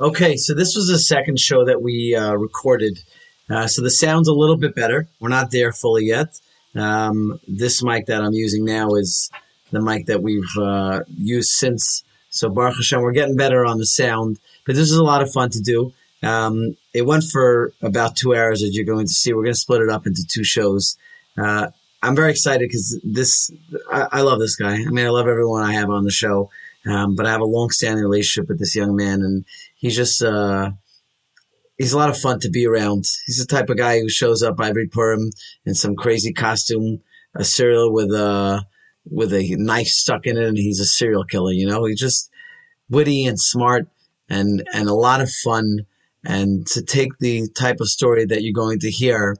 Okay, so this was the second show that we uh, recorded. Uh, so the sound's a little bit better. We're not there fully yet. Um, this mic that I'm using now is the mic that we've uh, used since. So Baruch Hashem, we're getting better on the sound. But this is a lot of fun to do. Um, it went for about two hours, as you're going to see. We're going to split it up into two shows. Uh, I'm very excited because this, I, I, love this guy. I mean, I love everyone I have on the show. Um, but I have a long-standing relationship with this young man, and he's just uh, he's a lot of fun to be around. He's the type of guy who shows up every Purim in some crazy costume, a cereal with a with a knife stuck in it, and he's a serial killer. You know, he's just witty and smart, and and a lot of fun. And to take the type of story that you're going to hear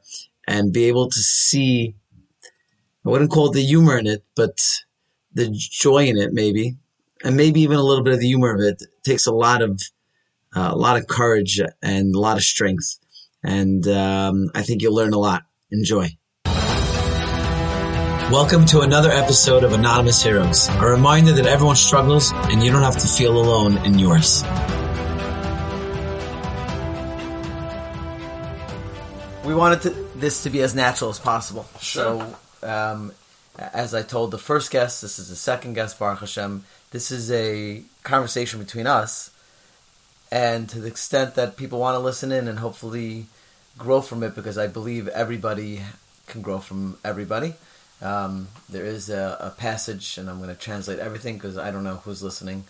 and be able to see, I wouldn't call it the humor in it, but the joy in it, maybe, and maybe even a little bit of the humor of it takes a lot of uh, a lot of courage and a lot of strength. And um, I think you'll learn a lot. Enjoy. Welcome to another episode of Anonymous Heroes, a reminder that everyone struggles and you don't have to feel alone in yours. We wanted to, this to be as natural as possible. Sure. So, um, as I told the first guest, this is the second guest, Baruch Hashem. This is a conversation between us, and to the extent that people want to listen in and hopefully grow from it, because I believe everybody can grow from everybody. Um, there is a, a, passage, and I'm going to translate everything because I don't know who's listening.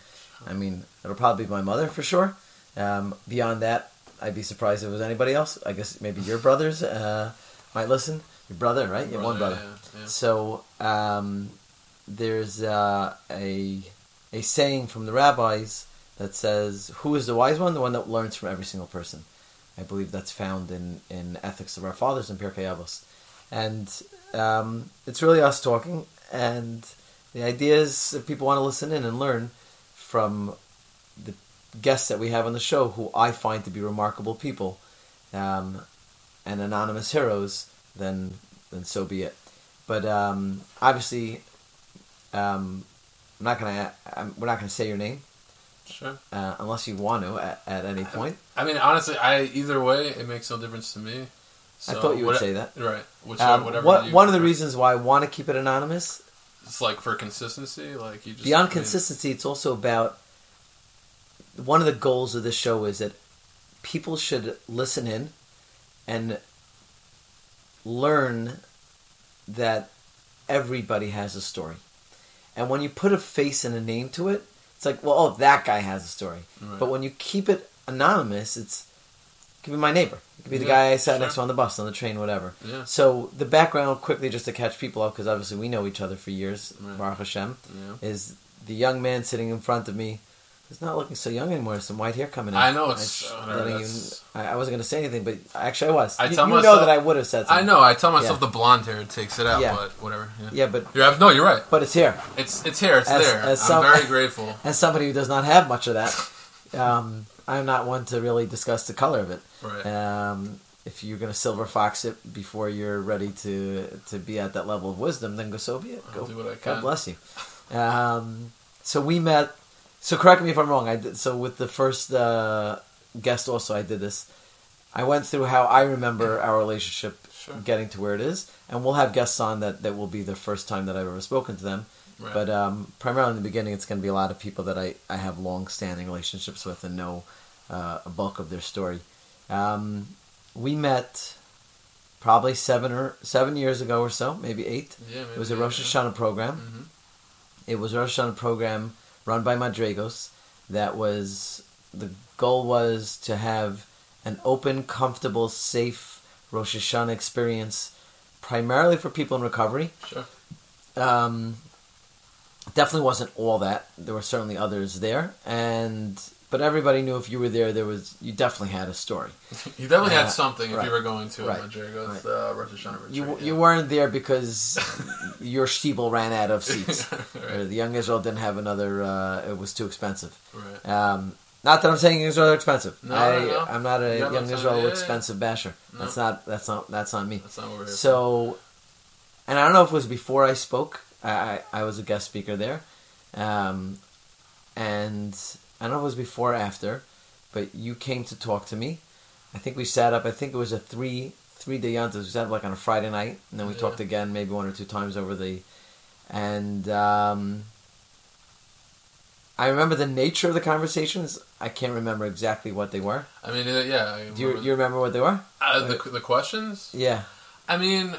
I mean, it'll probably be my mother for sure. Um, beyond that, I'd be surprised if it was anybody else. I guess maybe your brothers uh, might listen. Your brother, right? Your one brother. Yeah, yeah. So um, there's uh, a a saying from the rabbis that says, "Who is the wise one? The one that learns from every single person." I believe that's found in in Ethics of Our Fathers in Pirkei Avos, and um, it's really us talking. And the idea is if people want to listen in and learn from the guests that we have on the show, who I find to be remarkable people um, and anonymous heroes, then then so be it. But um, obviously, um, I'm not gonna. I'm, we're not gonna say your name. Sure. Uh, unless you want to at, at any point. I mean, honestly, I either way, it makes no difference to me. So I thought you would say that. Right. Which, um, whatever. What, one of the reasons why I want to keep it anonymous. It's like for consistency, like you just beyond I mean, consistency. It's also about one of the goals of this show is that people should listen in and learn that everybody has a story. And when you put a face and a name to it, it's like, well, oh, that guy has a story. Right. But when you keep it anonymous, it's it could be my neighbor. It could be the guy I sat sure. next to on the bus, on the train, whatever. Yeah. So the background, quickly, just to catch people up, because obviously we know each other for years. Right. Baruch Hashem yeah. is the young man sitting in front of me He's not looking so young anymore. Some white hair coming in. I know it's. I, you, I, I wasn't going to say anything, but actually I was. I you, tell you myself, know that I would have said something. I know. I tell myself yeah. the blonde hair takes it out, yeah. but whatever. Yeah, yeah but you have no. You're right. But it's here. It's it's here. It's as, there. As some, I'm very grateful. As somebody who does not have much of that, um, I'm not one to really discuss the color of it. Right. Um, if you're going to silver fox it before you're ready to to be at that level of wisdom, then go so be it. Go, God bless you. Um, so we met so correct me if I'm wrong. I did so with the first uh, guest. Also, I did this. I went through how I remember our relationship sure. getting to where it is, and we'll have guests on that that will be the first time that I've ever spoken to them. Right. But um, primarily in the beginning, it's going to be a lot of people that I, I have long standing relationships with and know uh, a bulk of their story. Um, we met probably seven or seven years ago or so, maybe eight. Yeah, maybe it was a Rosh Hashanah program. Mm-hmm. It was a Rosh Hashanah program run by Madraigos. That was the goal was to have an open, comfortable, safe Rosh Hashanah experience, primarily for people in recovery. Sure. Um, definitely wasn't all that. There were certainly others there, and but everybody knew if you were there, there was you definitely had a story. you definitely uh, had something if right. you were going to right. Madraigos right. uh, Rosh Hashanah retreat. You yeah. you weren't there because your steeple ran out of seats. right. The Young Israel didn't have another. Uh, it was too expensive. Right. Um, not that I'm saying Israel are expensive. No, I, no, no. I'm not a Young Israel yeah, expensive yeah. basher. That's not. That's not. That's not me. That's not what so, and I don't know if it was before I spoke. I I, I was a guest speaker there, um, and I don't know if it was before or after, but you came to talk to me. I think we sat up. I think it was a three three day yontas. We sat up like on a Friday night, and then we yeah. talked again, maybe one or two times over the, and um, I remember the nature of the conversations. I can't remember exactly what they were. I mean, uh, yeah. I Do you, you remember what they were? Uh, the the questions? Yeah. I mean,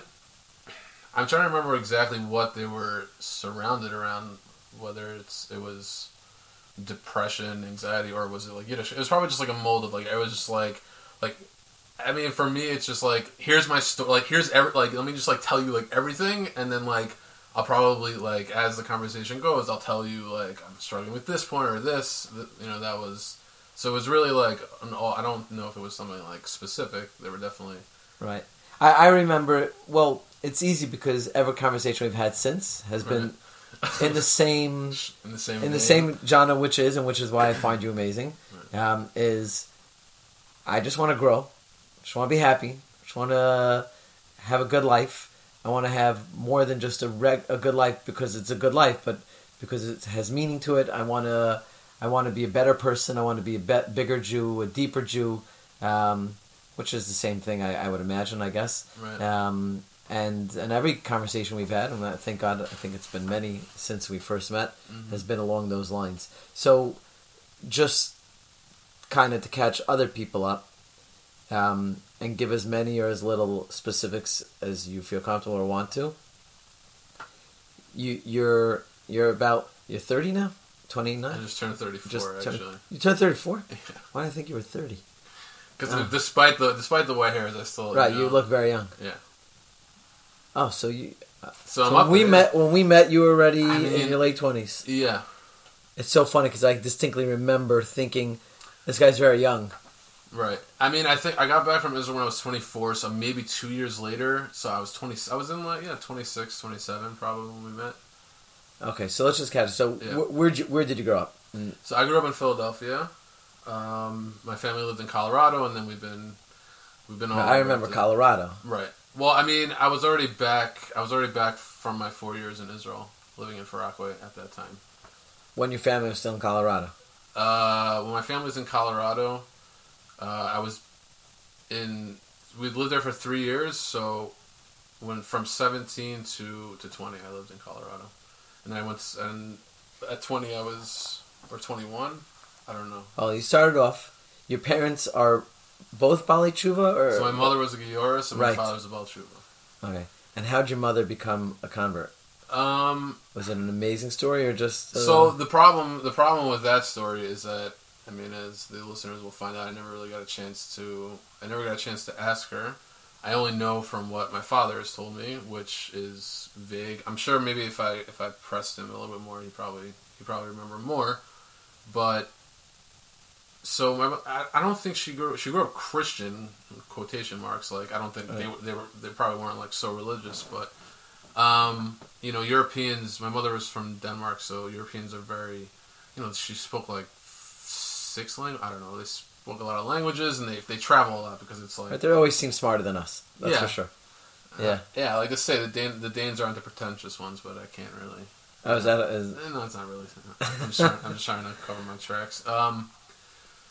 I'm trying to remember exactly what they were surrounded around. Whether it's it was depression, anxiety, or was it like you know? It was probably just like a mold of like it was just like like. I mean, for me, it's just like here's my story. Like here's every like let me just like tell you like everything, and then like I'll probably like as the conversation goes, I'll tell you like I'm struggling with this point or this. You know, that was so it was really like I don't know if it was something like specific. They were definitely right. I, I remember. Well, it's easy because every conversation we've had since has been right. in the same in the same in the same genre, which is and which is why I find you amazing. Um, is I just want to grow, just want to be happy, just want to have a good life I want to have more than just a reg- a good life because it's a good life, but because it has meaning to it. I want to I want to be a better person. I want to be a be- bigger Jew, a deeper Jew, um, which is the same thing. I, I would imagine. I guess. Right. Um, and and every conversation we've had, and I thank God, I think it's been many since we first met, mm-hmm. has been along those lines. So, just kind of to catch other people up. Um, and give as many or as little specifics as you feel comfortable or want to. You you're you're about you're thirty now, twenty nine. I just turned thirty four. Actually, you turned thirty four. Yeah. Why did I think you were thirty? Because oh. despite the despite the white hairs, I still right. You, know, you look very young. Yeah. Oh, so you. So, so when we there. met, when we met, you were already I mean, in your late twenties. Yeah. It's so funny because I distinctly remember thinking, "This guy's very young." Right. I mean, I think I got back from Israel when I was 24, so maybe two years later. So I was 20. I was in like yeah, 26, 27 probably when we met. Okay, so let's just catch it. So yeah. wh- where you, where did you grow up? So I grew up in Philadelphia. Um, my family lived in Colorado, and then we've been we've been all. I remember Colorado. Right. Well, I mean, I was already back. I was already back from my four years in Israel, living in Far at that time. When your family was still in Colorado. Uh, when my family was in Colorado, uh, I was in. We lived there for three years, so when from 17 to, to 20, I lived in Colorado, and then I went and at 20 I was or 21, I don't know. Well, you started off. Your parents are both Baalei Teshuva, or so my mother was a and right. my father was a Baalei Teshuva. Okay, and how'd your mother become a convert? Um, was it an amazing story or just? Uh... So the problem, the problem with that story is that I mean, as the listeners will find out, I never really got a chance to. I never got a chance to ask her. I only know from what my father has told me, which is vague. I'm sure maybe if I if I pressed him a little bit more, he probably he probably remember more. But so my, I, I don't think she grew she grew up Christian quotation marks. Like I don't think right. they they were they probably weren't like so religious, but um, you know Europeans. My mother was from Denmark, so Europeans are very you know she spoke like six language. I don't know. They spoke a lot of languages and they they travel a lot because it's like right, they always seem smarter than us. That's yeah. for sure. Uh, yeah, yeah. Like I say, the Dan- the Danes aren't the pretentious ones, but I can't really. Oh, is that? A, is... Eh, no, it's not really. I'm just, trying, I'm just trying to cover my tracks. Um,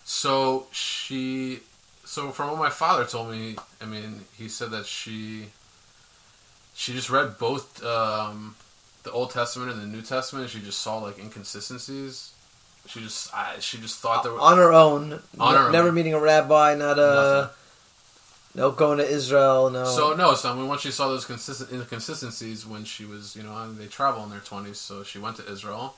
so she, so from what my father told me, I mean, he said that she, she just read both um, the Old Testament and the New Testament. And she just saw like inconsistencies she just I, she just thought there were, on her own, on her never own. meeting a rabbi, not a Nothing. no going to Israel, no. So no, so I mean, once she saw those consistent inconsistencies when she was, you know, they travel in their twenties, so she went to Israel,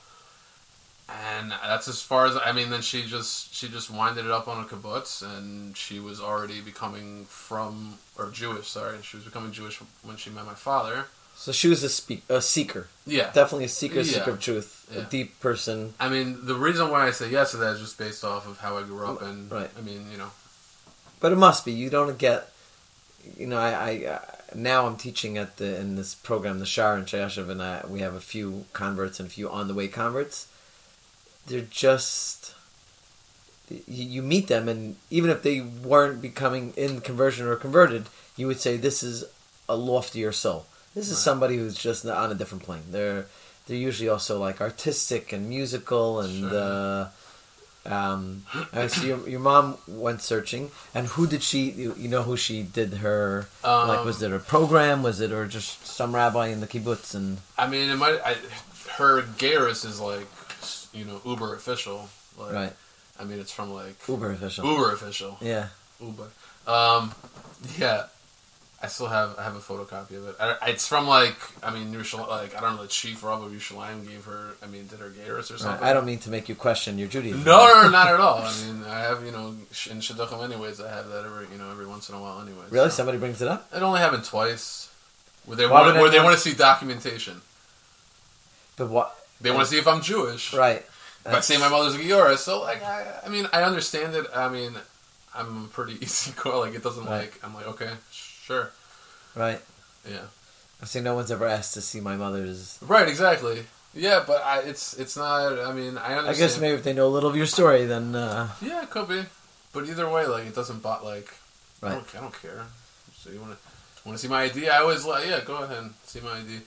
and that's as far as I mean. Then she just she just winded it up on a kibbutz, and she was already becoming from or Jewish. Sorry, she was becoming Jewish when she met my father. So she was a, spe- a seeker. Yeah. Definitely a seeker, a seeker of truth. Yeah. A deep person. I mean, the reason why I say yes to that is just based off of how I grew up. And, right. I mean, you know. But it must be. You don't get. You know, I, I uh, now I'm teaching at the in this program, the Shar and Shayashav, and I, we have a few converts and a few on the way converts. They're just you meet them, and even if they weren't becoming in conversion or converted, you would say this is a loftier soul. This is somebody who's just on a different plane. They're they're usually also like artistic and musical and sure. uh, Um, uh, so your, your mom went searching, and who did she? You, you know who she did her? like, Um, was it a program? Was it or just some rabbi in the kibbutz? And I mean, it might. I, her geirus is like, you know, Uber official. Like, right, I mean, it's from like Uber official. Uber official. Yeah, Uber. Um, yeah. I still have I have a photocopy of it. I, it's from like I mean Yerushalayim, like I don't know the chief of Yerushalayim gave her I mean did her geirus or right. something. I don't mean to make you question your Judaism. No, no, no, not at all. I mean, I have you know in shidduchim anyways. I have that every you know every once in a while anyways. Really, so. somebody brings it up. It only happened twice. Where they Why want where they want to see documentation. But what? They want to see if I'm Jewish. Right. But say my mother's a Giora, so like I, I mean I understand it. I mean I'm a pretty easy core. Like it doesn't Right. like I'm like okay sure Right. yeah I see. No one's ever asked to see my mother's. right exactly yeah. But I, it's it's not. I mean I I guess maybe if they know a little of your story, then uh, Yeah, it could be. But either way, like it doesn't bot like I, Right. don't, I don't care. So you want to want to see my ID? I always like yeah, go ahead and see my ID.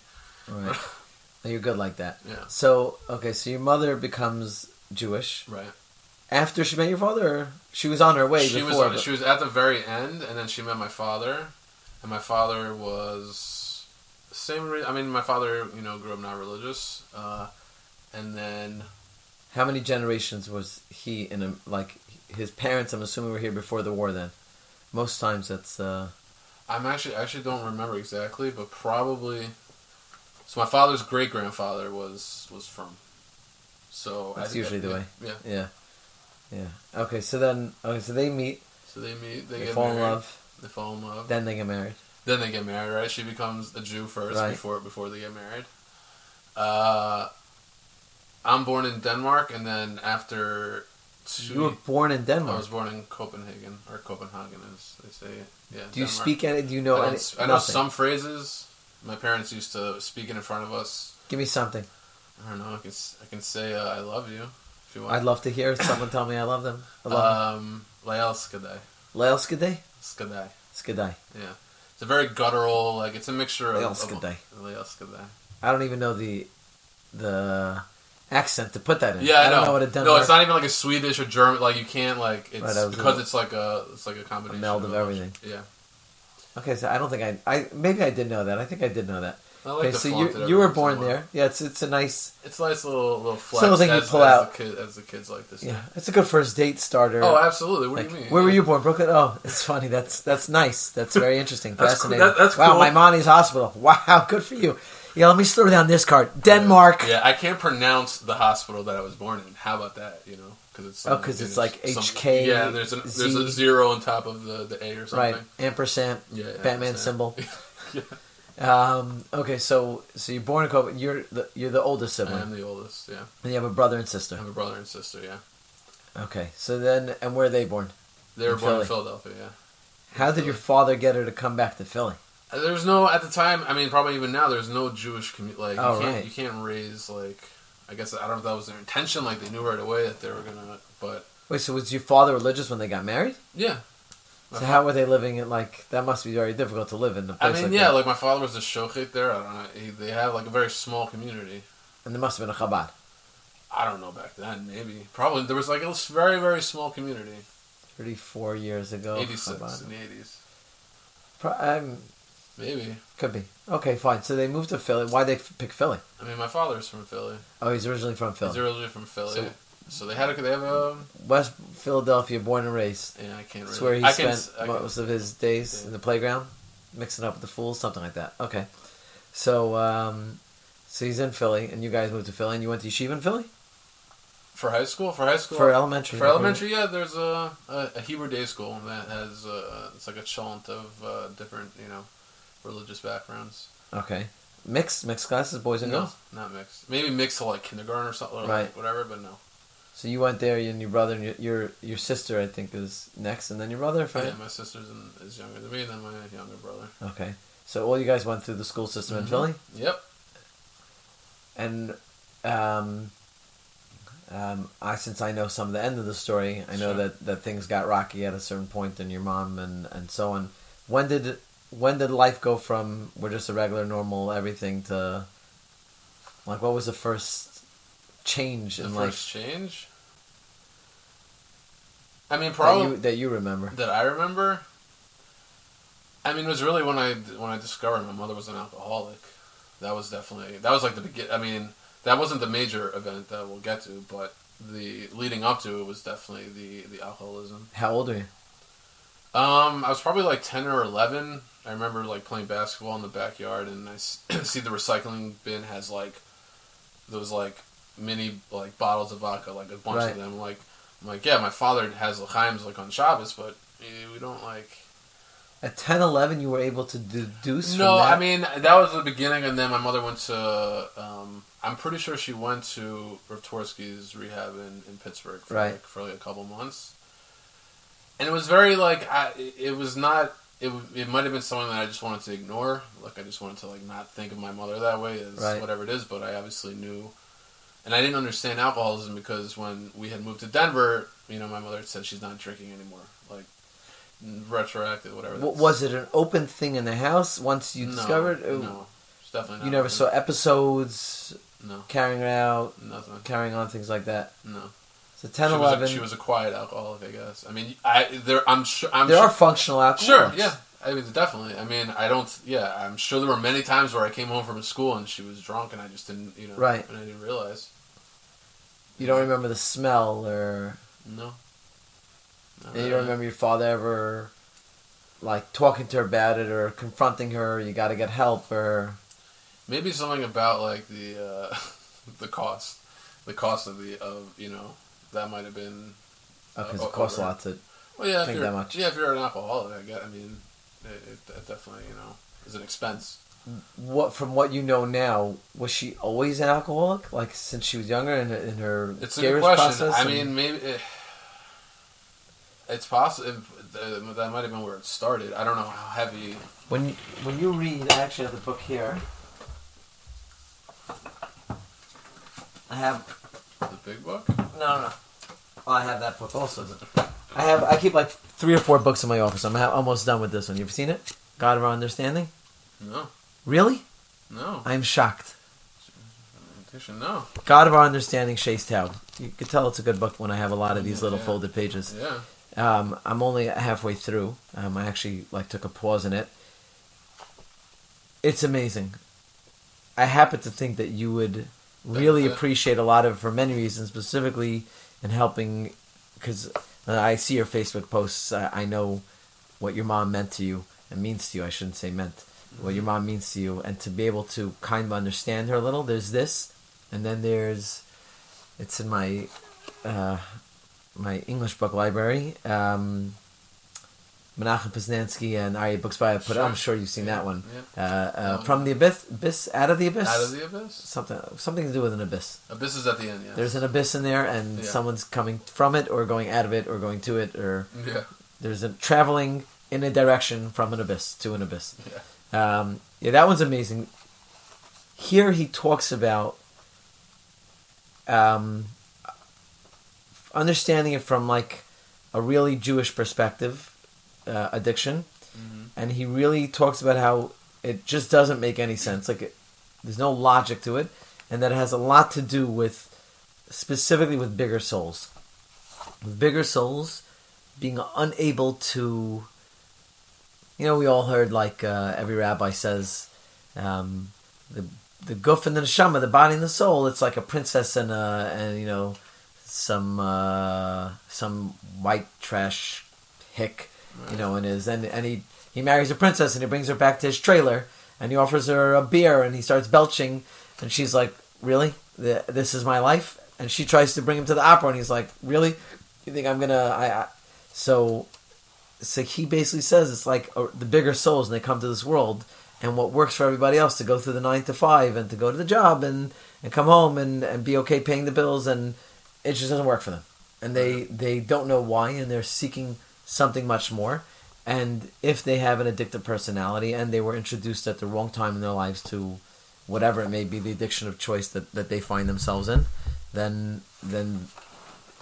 right. you're good like that. Yeah, So okay, so your mother becomes Jewish right. after she met your father. She was on her way she before. was but- she was at the very end, and then she met my father, and my father was same. Re- I mean, my father you know grew up not religious, uh, and then How many generations was he in a like his parents? I'm assuming were here before the war. Then most times that's uh, I'm actually I actually don't remember exactly, but probably. So my father's great grandfather was was from. So That's I- usually the way. Yeah. yeah, yeah. Okay, so then okay, so they meet, So they meet, they, they, get fall in love, they fall in love. then they get married. Then they get married, right? She becomes a Jew first Right. before before they get married. Uh, I'm born in Denmark, and then after two, You were born in Denmark. I was born in Copenhagen or Copenhagen, as they say. Yeah. Do you speak any? Do you know I, any? I know some phrases. My parents used to speak it in front of us. Give me something. I don't know. I can I can say uh, I love you if you want. I'd love to hear someone tell me I love them. I love um, Lael Skadai. Leil Skadai? Skadai. Skadai. Yeah. It's a very guttural, like it's a mixture of Lael of- Skadai. Lael Skadai. I don't even know the the accent to put that in. Yeah, I, I don't know. know what a no, it's not even like a Swedish or German. Like you can't like it's Right, because it's like a it's like a combination meld of a bunch. everything. Yeah, Okay, so I don't think I I maybe I did know that. I think I did know that. I like okay, the so you you were born there. Yeah, it's it's a nice It's a nice little little flex Something you as, pull as out. The kid, as the kids like this. yeah, it's a good first date starter. Oh, absolutely. What do you mean? Where were you born, Brooklyn? Oh, it's funny. That's that's nice. That's very interesting. That's cool. Fascinating. That- that's wow, cool. my Maimonides Hospital. Wow, good for you. Yeah, let me slow down this card. Denmark. Yeah, I can't pronounce the hospital that I was born in. How about that? You know, because it's Oh, 'cause it's like some- HK, Yeah, there's a there's a zero on top of the the A or something. Right. Ampersand. Yeah, Batman it. symbol. yeah, Um, okay, so so you're born in Copenhagen. You're the you're the oldest sibling. I'm the oldest. Yeah, and you have a brother and sister. I have a brother and sister. Yeah, Okay, so then and where are they born? they were In born Philly. in Philadelphia. Yeah. How did your father get her to come back to Philly? There's no at the time. I mean, probably even now. There's no Jewish community. Like Oh, you can't right. you can't raise like. I guess I don't know if that was their intention. Like they knew right away that they were gonna. But Wait, so was your father religious when they got married? yeah. So how were they living it? Like that must be very difficult to live in the place mean, like yeah. that. Like my father was a shochet there. I don't know. He, they have like a very small community. and there must have been a Chabad. I don't know back then. Maybe probably there was like a very very small community. Thirty-four years ago. Eighty six in the eighties. Um, Maybe. could be. Okay, fine. So they moved to Philly. Why they f- pick Philly? I mean, my father's from Philly. Oh, he's originally from Philly. He's originally from Philly. So, So- they had a they have a West Philadelphia, born and raised. yeah. I can't. Really, That's where he I spent can, most of his days Yeah. in the playground, mixing up with the fools, something like that. Okay, so um, so he's in Philly, and you guys moved to Philly, and you went to yeshiva in Philly for high school. For high school. for elementary. For elementary, yeah, there's a, a, a Hebrew day school that has uh, it's like a chant of uh, different you know religious backgrounds. Okay, mixed mixed classes, boys and No, girls. not mixed. Maybe mixed to like kindergarten or something, or Right. like whatever. But no. So you went there, and your brother, and your your, your sister, I think, is next, and then your brother. If Yeah, my sister's in, is younger than me, and then my younger brother. Okay, so all you guys went through the school system in Mhm. Philly, Yep. and um, um, I since I know some of the end of the story, I know Sure. that, that things got rocky at a certain point, and your mom and, and so on. When did when did life go from we're just a regular normal everything to like what was the first change in The in first life? change. I mean, that probably you, that you remember? that I remember. I mean, it was really when I when I discovered my mother was an alcoholic. That was definitely that was like the begin. I mean, that wasn't the major event that we'll get to, but the leading up to it was definitely the the alcoholism. How old are you? Um, I was probably like ten or eleven. I remember like playing basketball in the backyard, and I see the recycling bin has like those like mini like bottles of vodka, like a bunch Right. of them. Like, I'm like, yeah, my father has l'chaims like on Shabbos, but eh, we don't like. At 10, 11, you were able to deduce. from No? I mean that was the beginning, and then my mother went to. Um, I'm pretty sure she went to Reb Twerski's rehab in, in Pittsburgh for Right. like for like a couple months, and it was very like I, it was not. It, it might have been something that I just wanted to ignore. Like I just wanted to like not think of my mother that way as Right. whatever it is. But I obviously knew, and I didn't understand alcoholism because when we had moved to Denver, you know, my mother had said she's not drinking anymore. Like retroactive, whatever. That's- was it an open thing in the house once you no, discovered? uh, No, definitely not. You never open. saw episodes No, carrying it out, nothing. carrying on things like that. No. So 10, she 11. Was a, she was a quiet alcoholic, I guess. I mean, I there. I'm sure. I'm there sure, are functional alcohol. Sure. Yeah. I mean, definitely. I mean, I don't. Yeah, I'm sure there were many times where I came home from school and she was drunk, and I just didn't, you know, Right. and I didn't realize. You don't remember the smell, or No. Not you really. don't remember your father ever, like talking to her about it or confronting her. You got to get help, or Maybe something about like the uh, the cost, the cost of the of you know that might have been. because uh, it costs a lot to. Well, yeah, if think you're, that much. Yeah, if you're an alcoholic, I get. I mean, it, it, it definitely you know is an expense. What from what you know now, was she always an alcoholic? Like since she was younger in, in her It's a good question. process? I mean, maybe it, it's possible that that might have been where it started. I don't know how heavy. When you, when you read, I actually have the book here. I have The big book. no, no, no. I have that book also. I have I keep like three or four books in my office. I'm ha- almost done with this one. You've seen it? God of Our Understanding. No, Really? no. I'm shocked. No. God of Our Understanding, Shais Taub. You could tell it's a good book when I have a lot of these little Yeah. folded pages. Yeah. Um, I'm only halfway through. Um, I actually like took a pause in it. It's amazing. I happen to think that you would really Benefit. appreciate a lot of for many reasons, specifically in helping because I see your Facebook posts. I, I know what your mom meant to you and means to you. I shouldn't say meant. What your mom means to you, and to be able to kind of understand her a little. There's this, and then there's, it's in my, uh, my English book library. Um, Menachem Poznansky and Arya Books by put. I'm Sure. sure you've seen Yeah, that one. yeah. Uh, uh, Um, from the abyss, abyss, out of the abyss. Out of the abyss. something, something to do with an abyss. Abyss is at the end. Yeah. There's an abyss in there, and someone's coming from it, or going out of it, or going to it, or Yeah. there's a traveling in a direction from an abyss to an abyss. Yeah. Um, yeah, that one's amazing. Here he talks about um, understanding it from like a really Jewish perspective, uh, addiction, Mhm. and he really talks about how it just doesn't make any sense. Like it, there's no logic to it, and that it has a lot to do with specifically with bigger souls, with bigger souls being unable to. You know, we all heard like uh, every rabbi says, um, the the guf and the neshama, the body and the soul. It's like a princess and a and you know some uh, some white trash hick, you know, and his and and he he marries a princess and he brings her back to his trailer and he offers her a beer and he starts belching and she's like, really, Th- this is my life, and she tries to bring him to the opera and he's like, really, you think I'm gonna I, I so so he basically says it's like uh, the bigger souls and they come to this world and what works for everybody else to go through the nine to five and to go to the job and, and come home and, and be okay paying the bills and it just doesn't work for them. And they they don't know why and they're seeking something much more and if they have an addictive personality and they were introduced at the wrong time in their lives to whatever it may be the addiction of choice that, that they find themselves in then then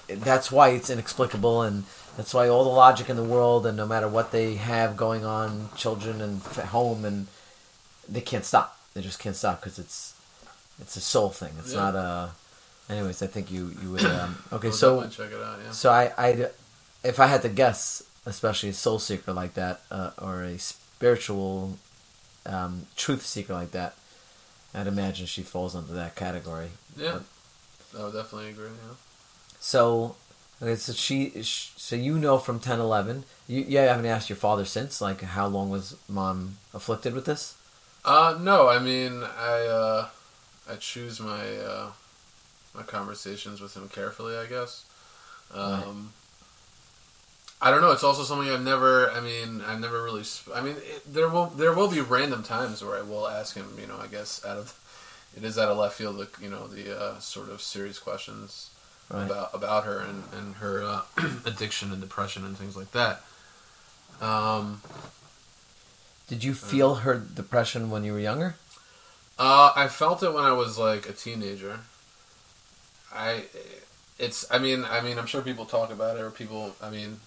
that's why it's inexplicable and that's why all the logic in the world and no matter what they have going on children and home and they can't stop they just can't stop because it's it's a soul thing it's Yeah. not a anyways i think you you would um, okay I'll so check it out. Yeah. so I, I if I had to guess, especially a soul seeker like that, uh, or a spiritual um, truth seeker like that, I'd imagine she falls under that category. Yeah, I would definitely agree. Yeah. So, okay, so she, sh- so you know from 10, 11, you, yeah, you haven't asked your father since, like, how long was mom afflicted with this? Uh, no, I mean, I uh, I choose my uh, my conversations with him carefully. I guess. Um, I don't know. It's also something I've never. I mean, I've never really. Sp- I mean, it, there will there will be random times where I will ask him. You know, I guess out of it is out of left field. The you know the uh, sort of serious questions Right. about about her and and her uh, addiction and depression and things like that. Um, Did you feel her depression when you were younger? Uh, I felt it when I was like a teenager. I, it's. I mean, I mean, I'm sure people talk about it, or people. I mean,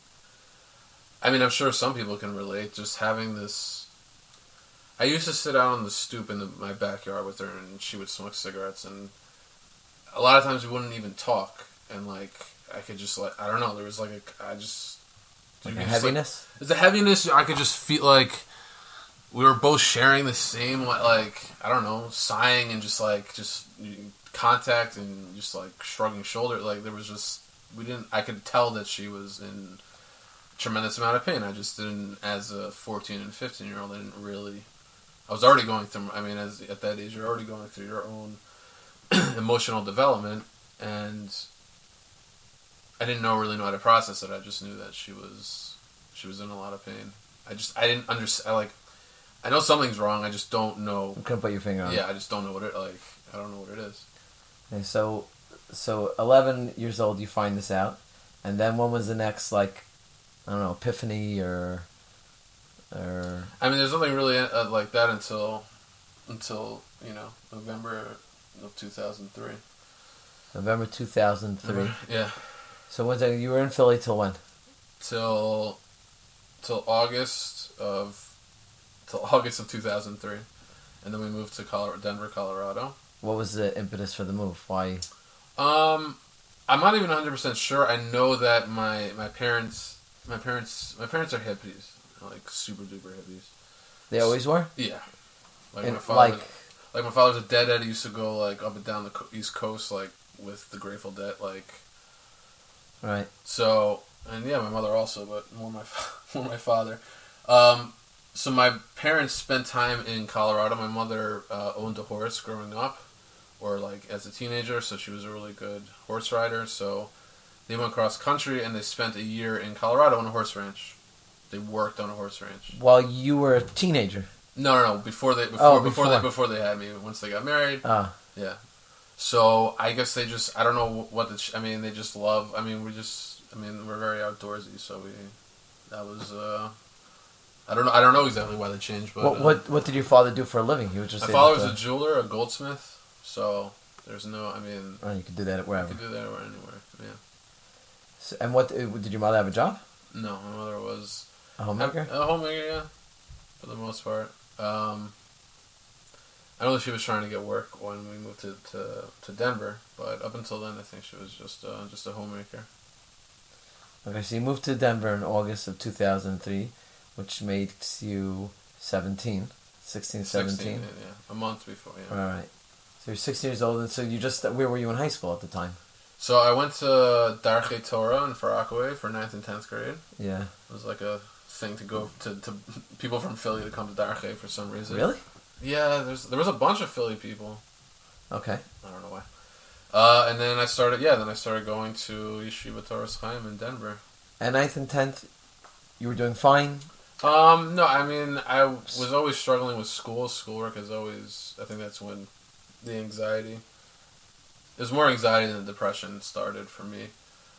I mean, I'm sure some people can relate. Just having this. I used to sit out on the stoop in the, my backyard with her, and she would smoke cigarettes, and a lot of times we wouldn't even talk, and like I could just like I don't know. There was like a I just Like a just, like, heaviness? it's a heaviness. I could just feel like we were both sharing the same, like, like I don't know, sighing and just like just contact and just like shrugging shoulder. Like there was just we didn't. I could tell that she was in tremendous amount of pain. I just didn't, as a fourteen and fifteen year old, I didn't really. I was already going through. I mean, as at that age, you're already going through your own emotional development, and I didn't know really know how to process it. I just knew that she was she was in a lot of pain. I just I didn't understand. I like I know something's wrong. I just don't know. You couldn't put your finger on it. Yeah, I just don't know what it like. I don't know what it is. Okay, so, so 11 years old, you find this out. And then when was the next, like, I don't know, epiphany or. or I mean, there's nothing really uh, like that until until you know November of 2003. November 2003. Yeah, So when's that, you were in Philly till when? till till August of till August of 2003, and then we moved to Colorado, Denver, Colorado. What was the impetus for the move? Why? Um, I'm not even 100 percent sure. I know that my my parents my parents my parents are hippies, like super duper hippies. They always were? Yeah, like And, my father. like, Like, my father's a deadhead. He used to go like up and down the East Coast, like with the Grateful Dead, like right. so. And yeah, my mother also, but more my more my father. Um, so my parents spent time in Colorado. My mother uh, owned a horse growing up, or like as a teenager, so she was a really good horse rider. So they went cross country and they spent a year in Colorado on a horse ranch. They worked on a horse ranch. While you were a teenager. No, no, no. Before they before, Oh, before before. they before they had me. Once they got married, Ah, yeah. So I guess they just I don't know what the ch- I mean they just love I mean we just I mean we're very outdoorsy so we that was uh I don't know I don't know exactly why they changed but what, uh, what what did your father do for a living? He was just my father was a jeweler a goldsmith so there's no I mean Oh, you could do that wherever. you could do that anywhere yeah So, and what uh, did your mother have a job? no my mother was A homemaker. a homemaker yeah for the most part um I don't know if she was trying to get work when we moved to, to, to Denver, but up until then, I think she was just uh, just a homemaker. Okay, so you moved to Denver in August of 2003, which makes you 17, 16, 17. 16, yeah, yeah, a month before. Yeah. All right. So you're 16 years old, and so you just where were you in high school at the time? So I went to Darchei Torah in Far Rockaway for 9th and tenth grade. Yeah. It was like a thing to go to, to people from Philly to come to Darche for some reason. Really? Yeah, there's there was a bunch of Philly people. Okay. I don't know why. Uh, and then I started, yeah, then I started going to Yeshiva Torah Chaim in Denver. And ninth and tenth, you were doing fine. Um, no, I mean, I was always struggling with school. Schoolwork is always, I think that's when the anxiety, there's more anxiety than depression started for me,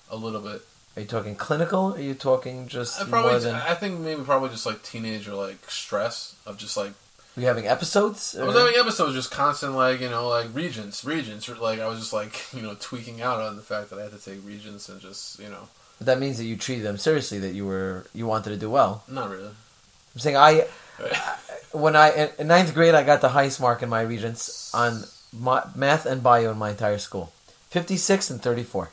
a little bit. Are you talking clinical? Are you talking just I more than I think maybe probably just like teenager like stress of just like were you having episodes? I was having episodes just constant like you know like regents, regents, like I was just like you know tweaking out on the fact that I had to take regents and just you know But that means that you treated them seriously. That you were you wanted to do well. not really. I'm saying I when I in, in ninth grade I got the highest mark in my regents on my, math and bio in my entire school, fifty six and thirty four.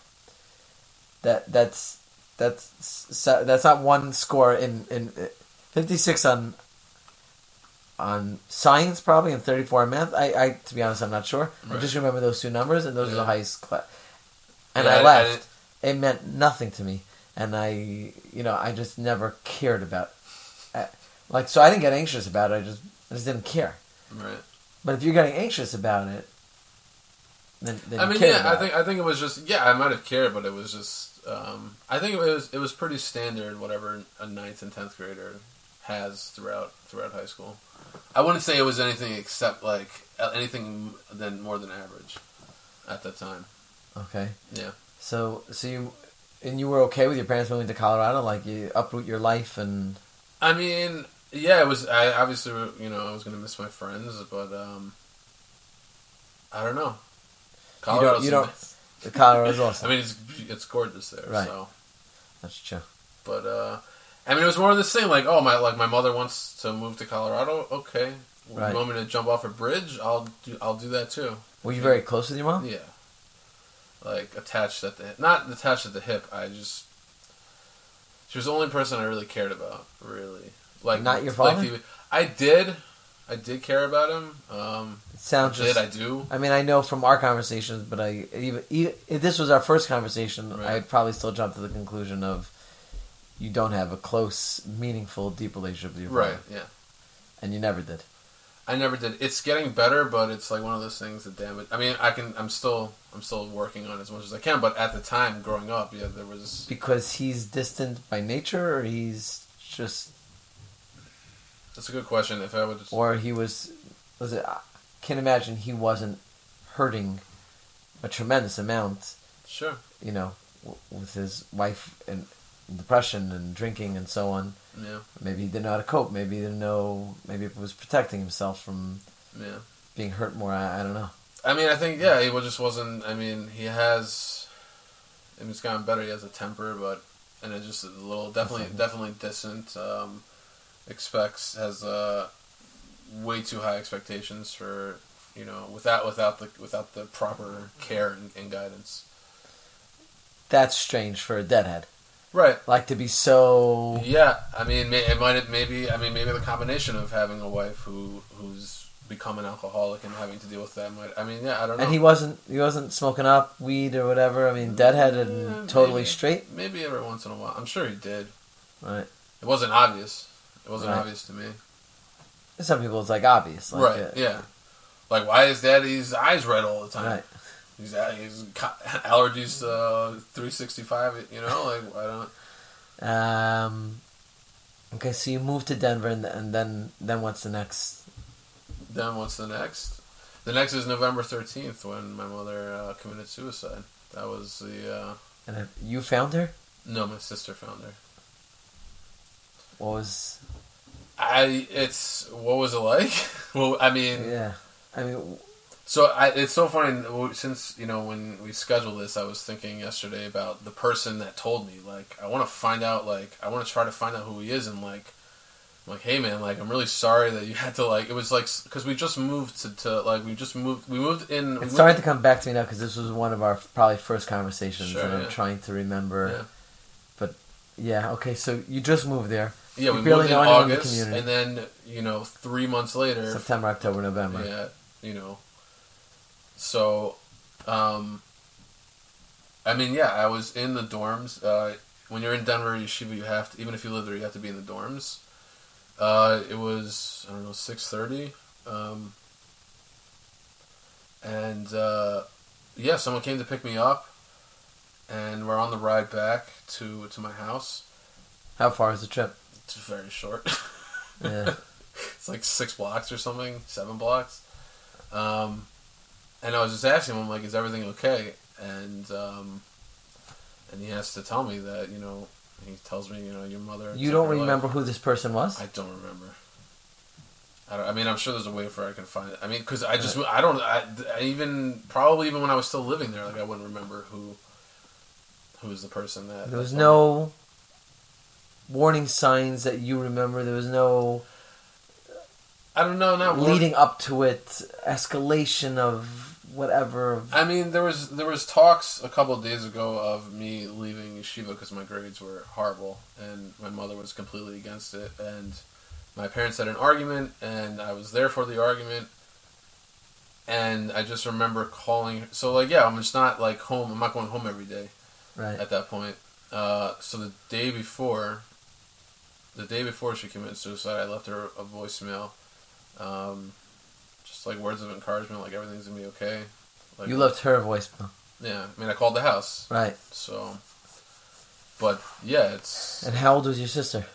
That that's that's that's not one score in in fifty six on on science probably and thirty four on math. I, I to be honest, I'm not sure. I just remember those two numbers, and those are the highest class. And Yeah, I I- I left. it meant nothing to me, and I you know I just never cared about. Uh, like so, I didn't get anxious about it. I just I just didn't care. Right. But if you're getting anxious about it, then, then I you mean, yeah, I think I think it was just yeah, I might have cared, but it was just um, I think it was it was pretty standard whatever a ninth and tenth grader has throughout throughout high school. I wouldn't say it was anything except like anything than more than average at that time. Okay. Yeah. So so you and you were okay with your parents moving to Colorado, like you uproot your life and I mean, yeah, it was. I obviously, you know, I was gonna miss my friends, but um, I don't know. Colorado's you don't- nice. the Colorado's awesome. I mean, it's it's gorgeous there. Right. So, That's true. but uh, I mean, it was more of this thing like, oh my, like my mother wants to move to Colorado. Okay, Right. you want me to jump off a bridge? I'll do. I'll do that too. Were you very close with your mom? Yeah. Like attached at the hip. Not attached at the hip. I just. She was the only person I really cared about. Really. Like Not your like father? the- I did. I did care about him. Um, It sounds did just. I do? I mean, I know from our conversations, but I even, even if this was our first conversation, Right. I'd probably still jump to the conclusion of you don't have a close, meaningful, deep relationship with your Right. Yeah. and you never did. I never did. It's getting better, but it's like one of those things that damn it. I mean, I can. I'm still. I'm still working on it as much as I can. But at the time, growing up, yeah, there was. Because he's distant by nature, or he's just, That's a good question. If I would. Just, or he was, was it? I can't imagine he wasn't hurting a tremendous amount, sure. you know, w- with his wife and depression and drinking and so on. Yeah. Maybe he didn't know how to cope. Maybe he didn't know. Maybe it was protecting himself from Yeah. being hurt more. I, I don't know. I mean, I think yeah, he just wasn't. I mean, he has. I mean, it's gotten better. He has a temper, but and it's just a little definitely Definitely. definitely distant. Um, expects has uh, way too high expectations for you know without without the without the proper care and, and guidance. That's strange for a deadhead. Right. Like to be so. Yeah. I mean, may, it might have maybe. I mean, maybe the combination of having a wife who who's become an alcoholic and having to deal with that might. I mean, yeah. I don't know. And he wasn't. He wasn't smoking up weed or whatever. I mean, deadheaded and Yeah, totally maybe. straight. Maybe every once in a while. I'm sure he did. Right. It wasn't obvious. It wasn't Right. obvious to me. Some people, it's like obvious. Like, right. uh, yeah. Like, why is Daddy's eyes red all the time? Right. He's, he's allergies uh, 365. You know, like I don't. Um. Okay, so you moved to Denver, and, and then then what's the next? Then what's the next? The next is November 13th when my mother uh, committed suicide. That was the uh, And you found her. no, my sister found her. What was? I it's what was it like? well, I mean, Yeah. I mean, So I, it's so funny since you know when we scheduled this, I was thinking yesterday about the person that told me. Like, I want to find out. Like, I want to try to find out who he is, and like, I'm like, hey man, like, I'm really sorry that you had to like. It was like because we just moved to, to like we just moved. We moved in. it's moved- starting to come back to me now because this was one of our probably first conversations, Sure, and I'm trying to remember. Yeah. But yeah, okay. So you just moved there, Yeah, we barely moved in know anyone in the August, community. and then you know three months later, September, October, November. Yeah, you know. So, um, I mean, yeah, I was in the dorms. Uh, when you're in Denver, Yeshiva, you have to, even if you live there, you have to be in the dorms. Uh, it was I don't know six thirty, um, and uh, yeah, someone came to pick me up, and we're on the ride back to to my house. How far is the trip? It's very short. Yeah. it's like six blocks or something, seven blocks. Um, and I was just asking him, I'm like, is everything okay? And um, and he has to tell me that, you know, he tells me, you know, your mother. you don't her life. remember who this person was? I don't remember. I, don't, I mean, I'm sure there's a way for I can find it. I mean, because I just, I don't, I, I even probably even when I was still living there, like I wouldn't remember who, who was the person that. There was that told me. no warning signs that you remember. There was no I don't know. Not leading up to it, escalation of whatever. I mean, there was there was talks a couple of days ago of me leaving yeshiva because my grades were horrible, and my mother was completely against it. And my parents had an argument, and I was there for the argument. And I just remember calling. So like, yeah, I'm just not like home. I'm not going home every day Right. at that point. Uh, so the day before, the day before she committed suicide, I left her a voicemail, um, just like words of encouragement, like everything's gonna be okay. Like, You left her a voicemail. yeah. I mean, I called the house, Right. so. But yeah, it's And how old was your sister?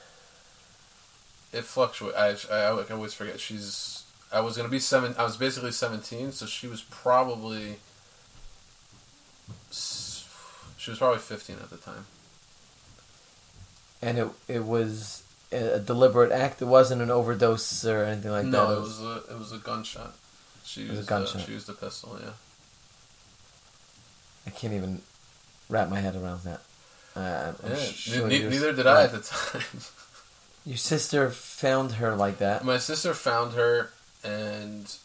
it fluctuates. I, I I always forget. She's I was gonna be seven. I was basically seventeen, so she was probably. She was probably fifteen at the time. And it it was a deliberate act. It wasn't an overdose or anything like no, that. No, it was a it was a gunshot. She It was a used gunshot. she used a pistol. Yeah. I can't even wrap my head around that. Uh, yeah. sure Ne- neither did I at the time. Your sister found her like that. my sister found her and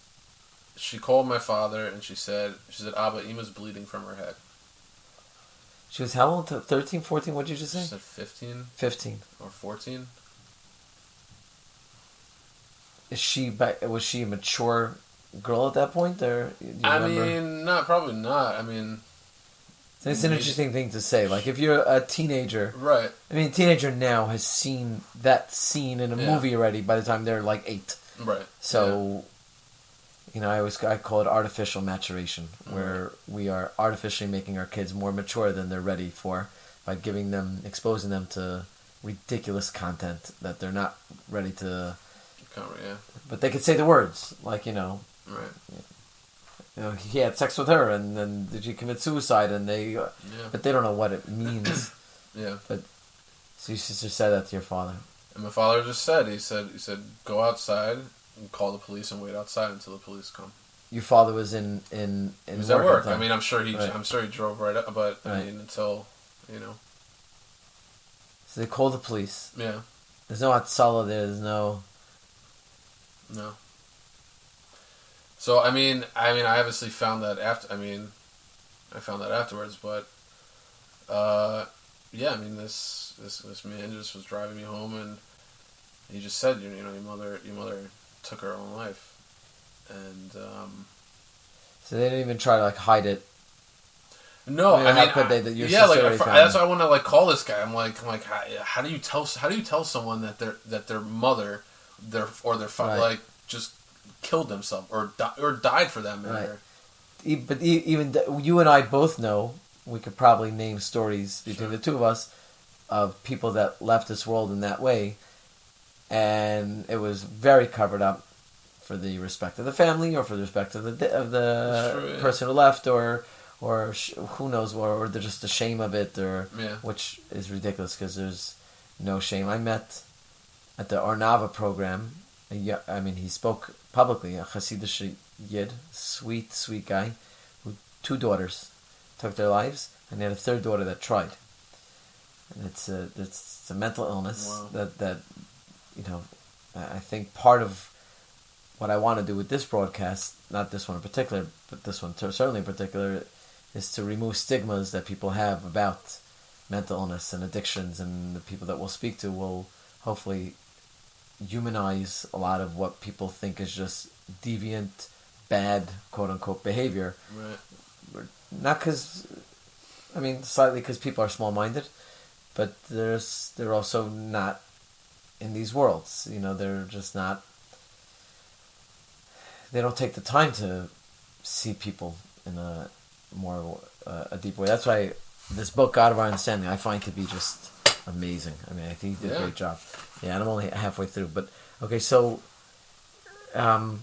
she called my father and she said she said Abba Ima's bleeding from her head. She was how old? 13, 14? What did you just She say? said fifteen 15. or fourteen. Is she back? Was she a mature girl at that point, or I remember? mean, not probably not. I mean, it's an interesting thing to say. Like if you're a teenager, right? I mean, a teenager now has seen that scene in a Yeah. movie already. By the time they're like eight, Right. so you know, I always I call it artificial maturation, mm-hmm. where we are artificially making our kids more mature than they're ready for by giving them, exposing them to ridiculous content that they're not ready to. Of, yeah. But they could say the words, like you know, Right. you know, he had sex with her, and then did she commit suicide? And they, uh, Yeah. but they don't know what it means. Yeah. But so your sister said that to your father. And my father just said he said he said go outside and call the police and wait outside until the police come. Your father was in in in He was at at work. I mean, I'm sure he Right. I'm sure he drove right up, but I Right. mean until you know, so they called the police. yeah, There's no Hatzalah there. There's no. No. So I mean, I mean, I obviously found that after. I mean, I found that afterwards, but uh, yeah, I mean, this this this man just was driving me home, and he just said, you know, your mother your mother took her own life, and um, So they didn't even try to like hide it. No, I mean, I mean, how could I- they- that yeah, like fr- that's why I want to like call this guy. I'm like, I'm like, how, how do you tell how do you tell someone that their that their mother, their or their Right. like just killed themselves or di- or died for them? Right. But even you and I both know we could probably name stories between Sure. the two of us of people that left this world in that way, and it was very covered up for the respect of the family or for the respect of the of the Sure, yeah. person who left or or sh- who knows what or the, just the shame of it or yeah, which is ridiculous because there's no shame. I met at the Arnava program. I mean, he spoke publicly. A Hasidic Yid, sweet, sweet guy, who two daughters took their lives, and he had a third daughter that tried. And it's a it's, it's a mental illness Wow. that that you know. I think part of what I want to do with this broadcast, not this one in particular, but this one certainly in particular, is to remove stigmas that people have about mental illness and addictions, and the people that we'll speak to will hopefully humanize a lot of what people think is just deviant, bad, quote unquote behavior. right, Not because, I mean, slightly because people are small minded, but there's they're also not in these worlds. You know, they're just not. They don't take the time to see people in a more uh, a deep way. That's why this book, God of Our Understanding, I find to be just amazing. I mean, I think he did a great job. Yeah, and I'm only halfway through, but okay. So, um,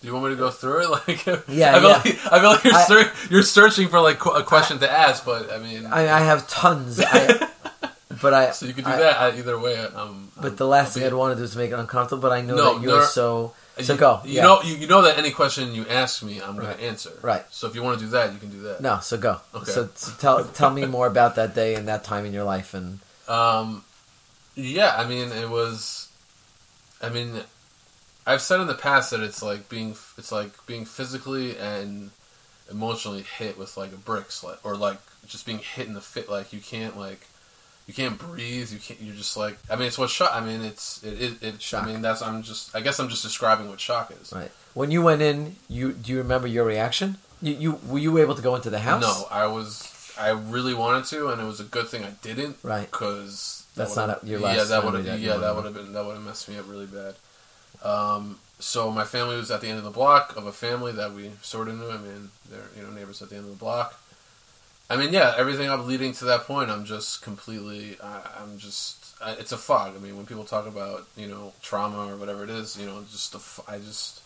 do you want me to go through it? Like, Yeah, I feel yeah. like, I feel like you're I- ser- you're searching for like qu- a question to ask, but I mean, I, I have tons. I, but I so you could do I- that uh, either way. Um, But um, the last thing I'd want to do is make it uncomfortable. But I know No, that you're no, so. So you, go. You yeah. know, you, you know that any question you ask me, I'm going to answer. Right. So if you want to do that, you can do that. No, so go. Okay. So, so tell tell me more about that day and that time in your life and Um, yeah, I mean, it was. I mean, I've said in the past that it's like being it's like being physically and emotionally hit with like a brick slit or like just being hit in the fit like you can't like you can't breathe you can't you're just like I mean it's what shock I mean it's it it, it Shock. I mean that's I'm just I guess I'm just describing what shock is Right. When you went in, you do you remember your reaction? You, you were you able to go into the house? no I was I really wanted to and it was a good thing I didn't Right. because That's not your last yeah that would have yeah that would have been that would have messed me up really bad. Um so my family was at the end of the block of a family that we sort of knew. I mean they're you know neighbors at the end of the block. I mean yeah everything up leading to that point I'm just completely I, I'm just I, it's a fog. I mean when people talk about you know trauma or whatever it is you know just f- I just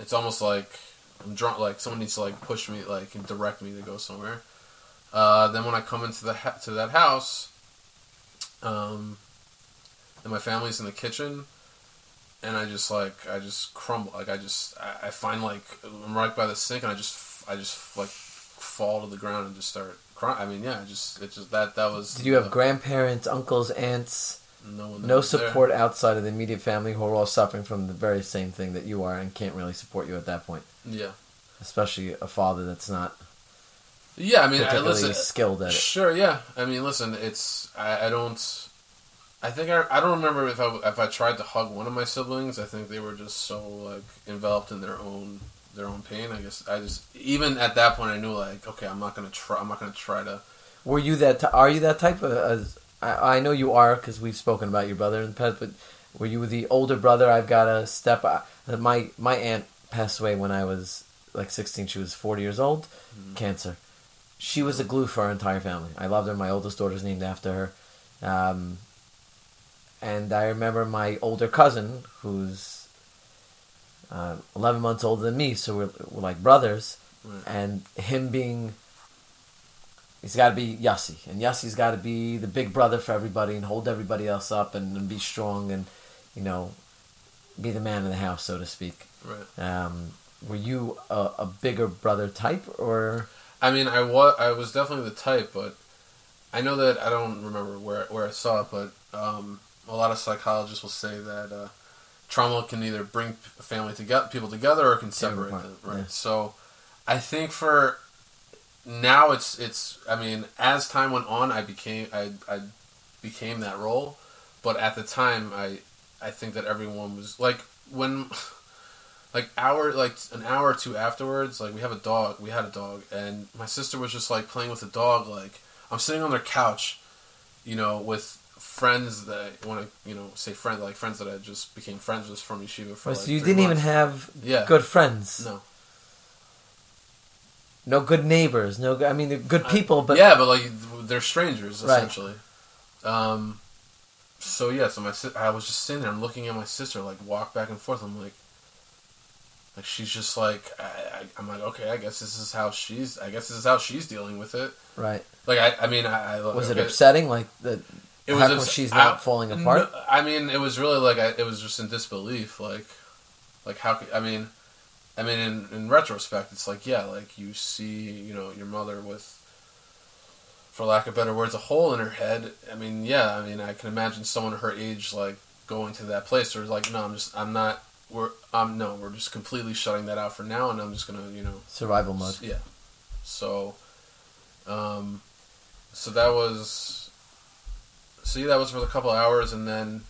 it's almost like I'm drunk like someone needs to like push me like and direct me to go somewhere. Uh, then when I come into the ha- to that house, um, and my family's in the kitchen, and I just like I just crumble like I just I, I find like I'm right by the sink and I just I just like fall to the ground and just start crying. I mean, yeah, just it just that that was. Did you have uh, grandparents, uncles, aunts, no one no was there. support outside of the immediate family who are all suffering from the very same thing that you are and can't really support you at that point? Yeah, Especially a father that's not yeah. I mean, I, listen, skilled at it. Sure, yeah. I mean, listen, it's I, I don't. I think I, I don't remember if I if I tried to hug one of my siblings. I think they were just so like enveloped in their own their own pain. I guess I just even at that point I knew like okay I'm not gonna try I'm not gonna try to Were you that? T- are you that type of? As I, I know you are because we've spoken about your brother in the past. But were you the older brother? I've got a step. Uh, my my aunt passed away when I was like sixteen. She was forty years old, cancer. She was a glue for our entire family. I loved her. My oldest daughter's named after her. Um, and I remember my older cousin, who's uh, eleven months older than me, so we're, we're like brothers Right. and him being he's got to be Yossi, and Yossi's got to be the big brother for everybody and hold everybody else up and, and be strong and you know be the man of the house, so to speak. right. Um, were you a, a bigger brother type or I mean I was I was definitely the type, but I know that I don't remember where where I saw it, but um, a lot of psychologists will say that uh, trauma can either bring a family together, people together, or can separate them. Right. yeah. So, I think for now, it's it's. I mean, as time went on, I became I I became that role, but at the time, I I think that everyone was like when. Like hour, like an hour or two afterwards, like we have a dog. We had a dog, and my sister was just like playing with the dog. Like I'm sitting on their couch, you know, with friends that want to, you know, say friends like friends that I just became friends with from yeshiva for. so like, you didn't even have Yeah. good friends, No. no good neighbors, no. good- I mean, they're good people, but yeah, but like they're strangers Right. essentially. Um. So yeah, so my I was just sitting there, I'm looking at my sister like walk back and forth. I'm like, like she's just like I, I, I'm like okay, I guess this is how she's. I guess this is how she's dealing with it. right. Like I, I mean, I, I Was okay. it upsetting? Like that? It was she's not I- falling apart? No, I mean, it was really like I, it was just in disbelief. Like, like how? I mean, I mean, in, in retrospect, it's like yeah, like you see, you know, your mother with, for lack of better words, a hole in her head. I mean, yeah, I mean, I can imagine someone her age like going to that place or like, no, I'm just, I'm not. We're, um, no, we're just completely shutting that out for now, and I'm just gonna, you know, Survival mode. yeah. So, um, so that was, see, that was for a couple hours, and then,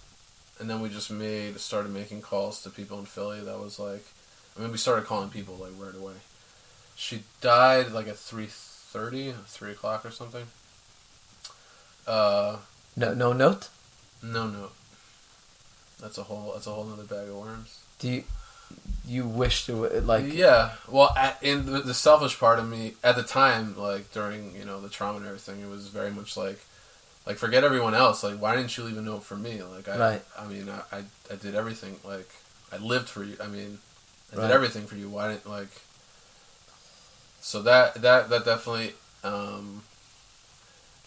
and then we just made started making calls to people in Philly. That was like, I mean, we started calling people like right away. She died like at three thirty, three o'clock or something. Uh, No, no note. no, note. That's a whole. That's a whole other bag of worms. Do you you wish to like? yeah well at, in the, the selfish part of me at the time like during you know the trauma and everything it was very much like like forget everyone else like why didn't you leave a note for me like i Right. i mean I, I i did everything like i lived for you i mean i Right. did everything for you why didn't like so that that that definitely um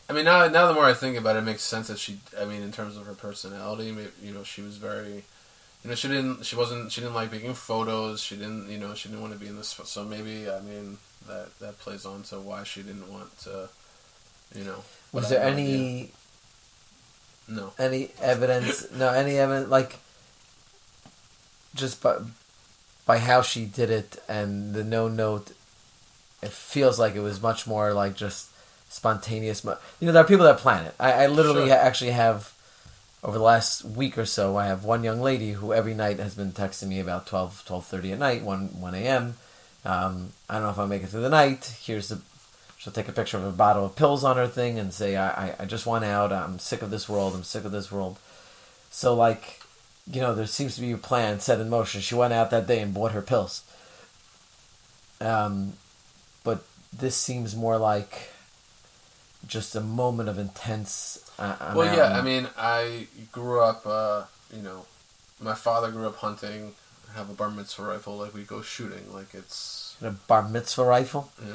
I mean, now now the more I think about it, it makes sense that she. I mean, in terms of her personality, maybe, you know, she was very, you know, she didn't, she wasn't, she didn't like making photos. She didn't, you know, she didn't want to be in this. So maybe, I mean, that that plays on to why she didn't want to, you know. Was there idea. any No. any evidence? no, any evidence like just by by how she did it and the no note, it feels like it was much more like just spontaneous. You know, there are people that plan it. I, I literally Sure. actually have over the last week or so. I have one young lady who every night has been texting me about 12, 12.30 at night, one one a.m. Um, I don't know if I'll make it through the night. Here's the. She'll take a picture of a bottle of pills on her thing and say, I, I, I just want out. I'm sick of this world. I'm sick of this world. So, like, you know, there seems to be a plan set in motion. She went out that day and bought her pills. Um, but this seems more like just a moment of intense. Uh, Well, yeah. I mean, I grew up. Uh, you know, my father grew up hunting. I Have a bar mitzvah rifle. Like we go shooting. Like it's a bar mitzvah rifle. yeah.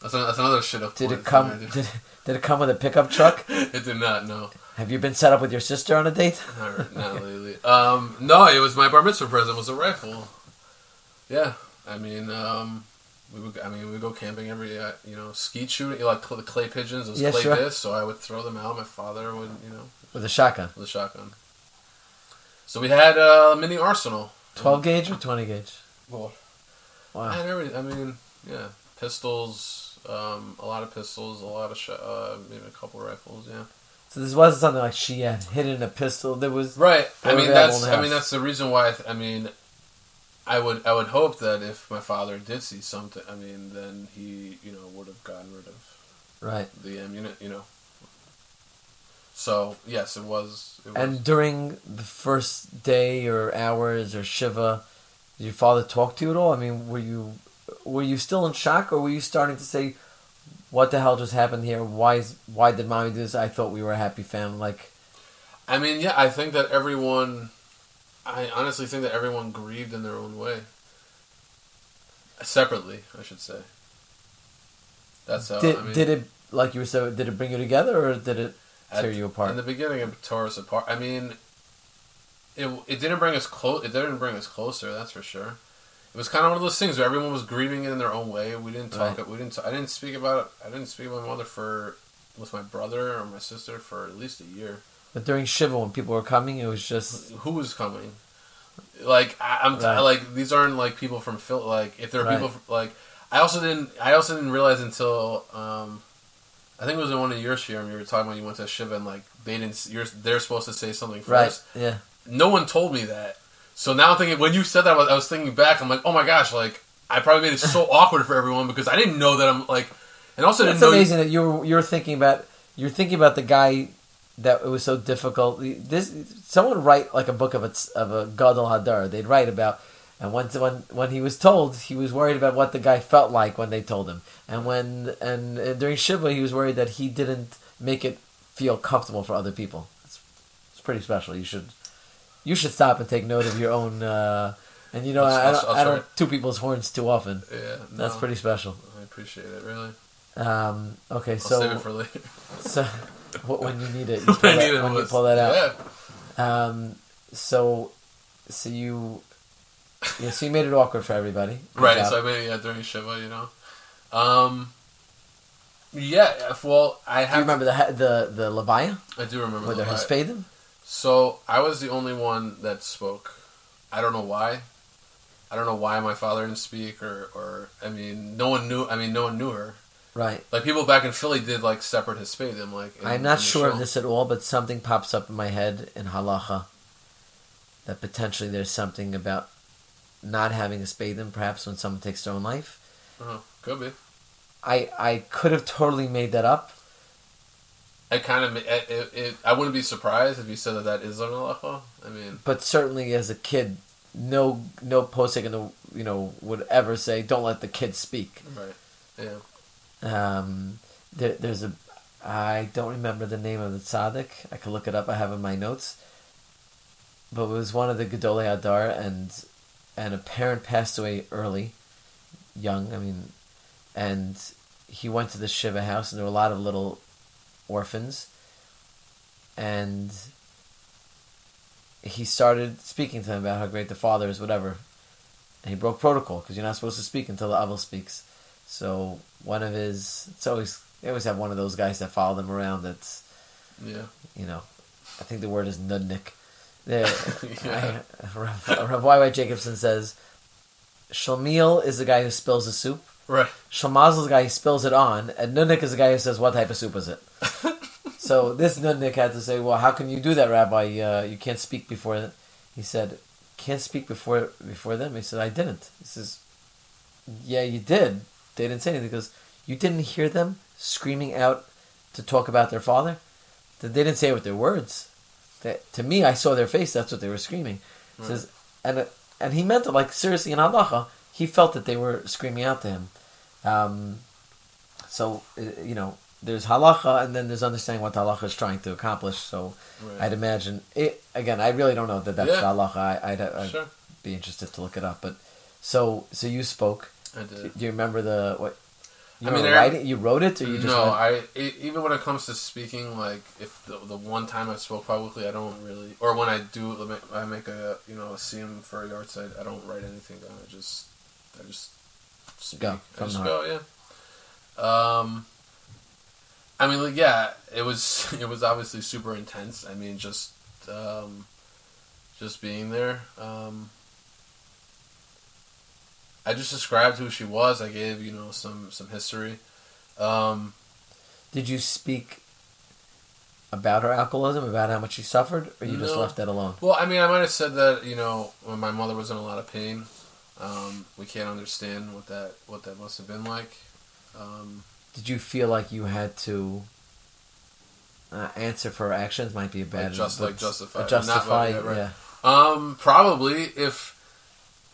That's, an, that's another shit up. Did it come? Did, did it come with a pickup truck? it did not. No, Have you been set up with your sister on a date? not, not lately. Um, no, it was my bar mitzvah present. Was a rifle. Yeah, I mean, um, we would. I mean, we go camping every. Uh, you know, skeet shooting. Like the clay pigeons. Those Yeah, clay sure. discs. So I would throw them out. My father would. You know, With a shotgun, with a shotgun. So we had uh, a mini arsenal. twelve gauge or twenty gauge? Well, I Wow. every. I mean, yeah, pistols. Um, a lot of pistols. A lot of sh- uh, maybe a couple rifles. Yeah. So this wasn't something like she had hidden a pistol. There was Right. I mean, that's. I mean, that's the reason why. I, th- I mean, I would. I would hope that if my father did see something, I mean, then he, you know, would have gotten rid of right. the ammunition. You know. So yes, it was. It was And during the first day or hours or shiva, did your father talk to you at all? I mean, were you were you still in shock, or were you starting to say, "What the hell just happened here? Why is why did mommy do this? I thought we were a happy family." Like, I mean, yeah, I think that everyone. I honestly think that everyone grieved in their own way. Separately, I should say. That's how. did I mean, did it like you were saying? Did it bring you together, or did it at- tear you apart? In the beginning, it tore us apart. I mean, it it didn't bring us close. It didn't bring us closer. That's for sure. It was kind of one of those things where everyone was grieving it in their own way. We didn't talk. Right. We didn't. I didn't speak about it. I didn't speak about my mother for with my brother or my sister for at least a year. But during shiva, when people were coming, it was just Who was coming? Like I, I'm t- Right. like these aren't like people from Phil. Like if there are Right. people from, like I also didn't. I also didn't realize until um, I think it was in one of your shiurim you were talking about. You went to shiva and like they didn't. You're they're supposed to say something first. right. Yeah, no one told me that. So now I'm thinking when you said that, I was, I was thinking back. I'm like, oh my gosh, like I probably made it so awkward for everyone because I didn't know that I'm like, and also it's didn't know. amazing that you're you're thinking about you're thinking about the guy that it was so difficult. This someone write like a book of a of a Gadol Hador. They'd write about. And when, when when he was told, he was worried about what the guy felt like when they told him. And when and, uh, during Shiva, he was worried that he didn't make it feel comfortable for other people. It's, it's pretty special. You should you should stop and take note of your own. Uh, and you know, I'll- I, I'll- don't, I don't toot people's horns too often. yeah, That's pretty special. I appreciate it. Really, Um, okay, I'll so save it for later. so when you need it, you pull that, when you pull that out. Yeah, Um, so so you yeah, so you made it awkward for everybody. Good right. job. So I made it yeah, during Shiva, you know. Um, yeah. Well, I have. Do you remember the the the Levaya I do remember. the they're? So I was the only one that spoke. I don't know why. I don't know why my father didn't speak, or, or I mean, no one knew. I mean, no one knew her. Right. Like people back in Philly did like separate Hespedim. Like in- I'm not sure of this at all, but something pops up in my head in halacha that potentially there's something about not having a spadim, perhaps when someone takes their own life. Uh-huh. Could be. I I could have totally made that up. I kind of. It, it, it, I wouldn't be surprised if you said that that is an halacha. I mean, but certainly as a kid, no no posek in the you know would ever say don't let the kid speak. right? Yeah. Um, there, there's a I don't remember the name of the tzaddik. I could look it up. I have in my notes. But it was one of the Gedolei Hador, and and a parent passed away early, young. I mean, and he went to the shiva house, and there were a lot of little orphans, and he started speaking to them about how great the father is, whatever. And he broke protocol because you're not supposed to speak until the Avel speaks. So one of his, it's always they always have one of those guys that follow them around. That's Yeah. you know, I think the word is nudnik. Yeah, Yeah. I, Rav, Rav Y. Y. Jacobson says, Shlemiel is the guy who spills the soup. Right. Shlimazel is the guy who spills it on, and nudnik is the guy who says, "What type of soup is it?" so this nudnik had to say, "Well, how can you do that, Rabbi? Uh, you can't speak before." Them. He said, "Can't speak before before them." He said, "I didn't." He says, "Yeah, you did. They didn't say anything because you didn't hear them screaming out to talk about their father. That they didn't say it with their words. That, to me, I saw their face. That's what they were screaming." Right. says, and and he meant it like seriously in halacha. He felt that they were screaming out to him. Um, so uh, you know, there's halacha, and then there's understanding what the halacha is trying to accomplish. So Right. I'd imagine it again. I really don't know that that's Yeah. halacha. I, I'd, I'd Sure. be interested to look it up. But so so you spoke. I Do, did. do you remember the what? You I mean, writing. You wrote it, or you just no, went- I e even when it comes to speaking, like if the, the one time I spoke publicly, I don't really, or when I do, I make a you know a siyum for a yahrzeit, I don't write anything down. I just, I just speak. Go I just go, yeah. Um, I mean, like, yeah, it was it was obviously super intense. I mean, just um, just being there. Um, I just described who she was. I gave you know some some history. Um, Did you speak about her alcoholism, about how much she suffered, or you just left that alone? Well, I mean, I might have said that you know when my mother was in a lot of pain. Um, we can't understand what that what that must have been like. Um, Did you feel like you had to uh, answer for her actions? Might be a bad, just- but- like justify- justify, yeah. um, probably if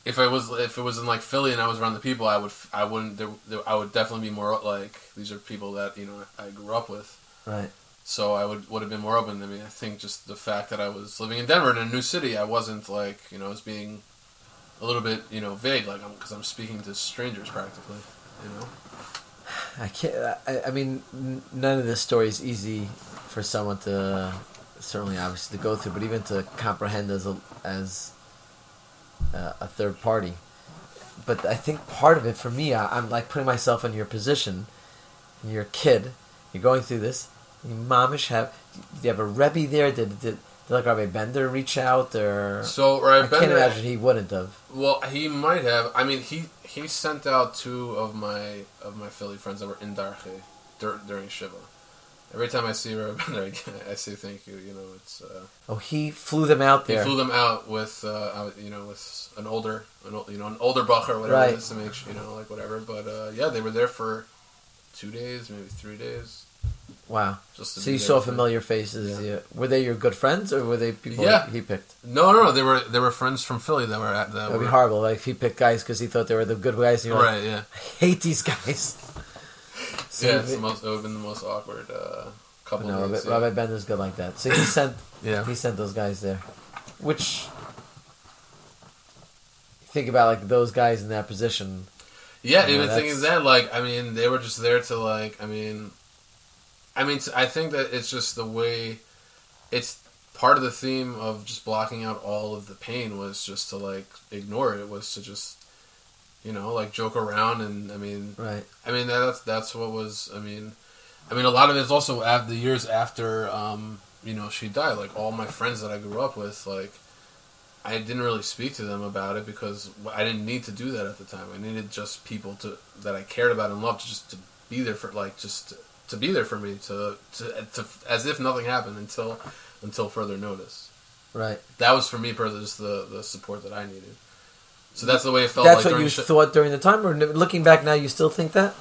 if I was if it was in like Philly and I was around the people, I would I wouldn't there, there, I would definitely be more like these are people that you know I grew up with. Right. So I would would have been more open. I mean, I think just the fact that I was living in Denver in a new city, I wasn't like you know I was being a little bit you know vague, like because I'm speaking to strangers practically. You know. I can't. I, I mean, none of this story is easy for someone to certainly, obviously, to go through, but even to comprehend as a as uh, a third party. But I think part of it for me, I, I'm like putting myself in your position. And you're a kid. You're going through this. You mamash have. Do you have a rebbe there? Did did, did like Rabbi Bender reach out or? So I right, can't imagine he wouldn't have. Well, he might have. I mean, he he sent out two of my of my Philly friends that were in Darchei dur- during Shiva. Every time I see Bender, I, say thank you. You know, it's uh, Oh, he flew them out there. he flew them out with uh, you know with an older an, ol- you know an older bochur whatever Right. it is to make sure, you know like whatever. But uh, yeah, they were there for two days, maybe three days. wow. Just to So you saw with them. familiar faces. Yeah. Yeah. Were they your good friends, or were they people Yeah. he picked? No, no, no. They were they were friends from Philly that were at that. That would be horrible. Like if he picked guys because he thought they were the good guys. You're like, Right. Yeah. I hate these guys. So Yeah. It's the most. It would have been the most awkward uh, couple. no, days, Rabbi, yeah. Rabbi Bender's good like that. So he sent Yeah. he sent those guys there, which think about like those guys in that position. Yeah, Yeah, even that's- thinking that, like, I mean, they were just there to, like, I mean, I mean, I think that it's just the way, it's part of the theme of just blocking out all of the pain was just to, like, ignore it. It was to just, you know, like, joke around, and, I mean, Right. I mean, that's, that's what was, I mean, I mean, a lot of it's also after the years after, um, you know, she died. Like, all my friends that I grew up with, like, I didn't really speak to them about it because I didn't need to do that at the time. I needed just people to that I cared about and loved to just to be there for like just to, to be there for me to, to to as if nothing happened until until further notice. Right. That was for me personally just the the support that I needed. So that's the way it felt. That's like what you shi- thought during the time, or looking back now, you still think that?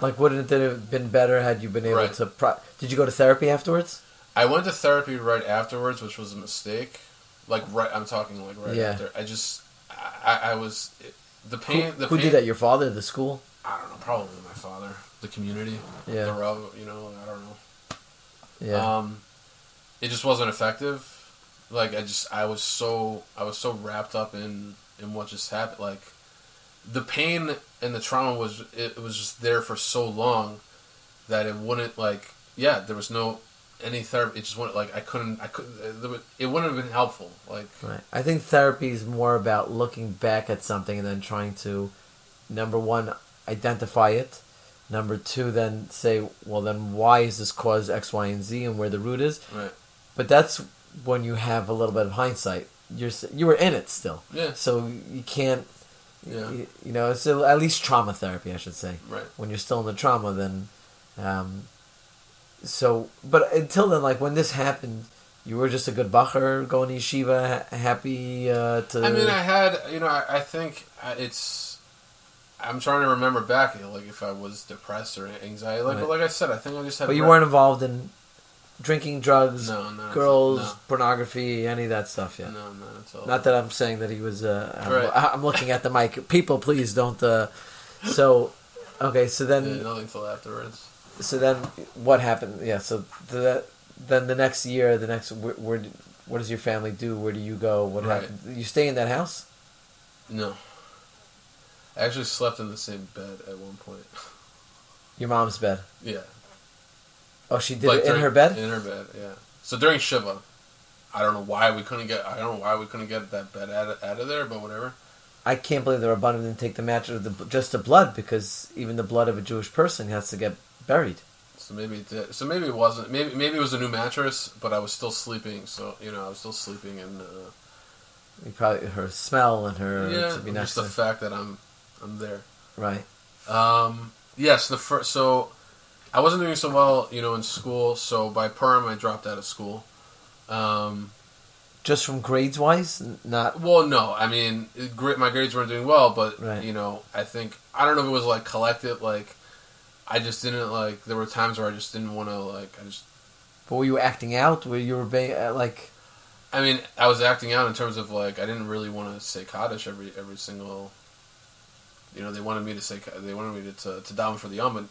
Like, wouldn't it have been better had you been able Right. to? Pro- Did you go to therapy afterwards? I went to therapy right afterwards, which was a mistake. Like right, I'm talking like right Yeah. after. I just I, I was the pain. who the who pain, did that? Your father, the school? I don't know. Probably my father, the community, Yeah. the rub. You know, I don't know. Yeah. Um, it just wasn't effective. Like I just, I was so, I was so wrapped up in in what just happened. Like the pain and the trauma was, it, was just there for so long that it wouldn't like, yeah, there was no any therapy. It just wouldn't like I couldn't, I couldn't. It, would- it wouldn't have been helpful. Like Right. I think therapy is more about looking back at something and then trying to, number one, identify it. Number two, then say, well, then why is this cause X, Y, and Z, and where the root is. right, But that's when you have a little bit of hindsight, you're you were in it still, Yeah. so you can't. Yeah. You, you know, it's at least trauma therapy, I should say. Right. When you're still in the trauma, then, um, so. But until then, like when this happened, you were just a good bochur going to yeshiva, ha- happy uh, to. I mean, I had, you know, I, I think uh, it's. I'm trying to remember back, like if I was depressed or anxiety. Like, Right. but like I said, I think I just had. but you re- weren't involved in drinking, drugs, No, no, girls, no. pornography, any of that stuff yet. No, no, it's all. Not that I'm saying that he was. Uh, I'm, Right. I'm looking at the mic. People, please don't. Uh, so, okay. So then, Yeah, nothing until afterwards. so then, what happened? Yeah. So the, then the next year, the next where, where what does your family do? Where do you go? What Right. happened? You stay in that house? No. I actually slept in the same bed at one point. Your mom's bed. yeah. Oh, she did Like it in her bed. In her bed, yeah. So during Shiva, I don't know why we couldn't get. I don't know why we couldn't get that bed out of, out of there, but whatever. I can't believe the Rabbanim didn't take the mattress, the, just the blood, because even the blood of a Jewish person has to get buried. So maybe it did. So maybe it wasn't. Maybe maybe it was a new mattress, but I was still sleeping. So you know, I was still sleeping, and uh, You probably her smell and her yeah, just the fact that I'm I'm there. right. Um, yes, the first. So I wasn't doing so well, you know, in school. So by Purim, I dropped out of school. Um, Just from grades wise, not well, no, I mean, it- my grades weren't doing well, but Right. you know, I think I don't know if it was like collective, like. I just didn't like. There were times where I just didn't want to like. I just But were you acting out? Were you were being uh, like? I mean, I was acting out in terms of like I didn't really want to say Kaddish every every single. You know, they wanted me to say they wanted me to to, to daven for the yom. But,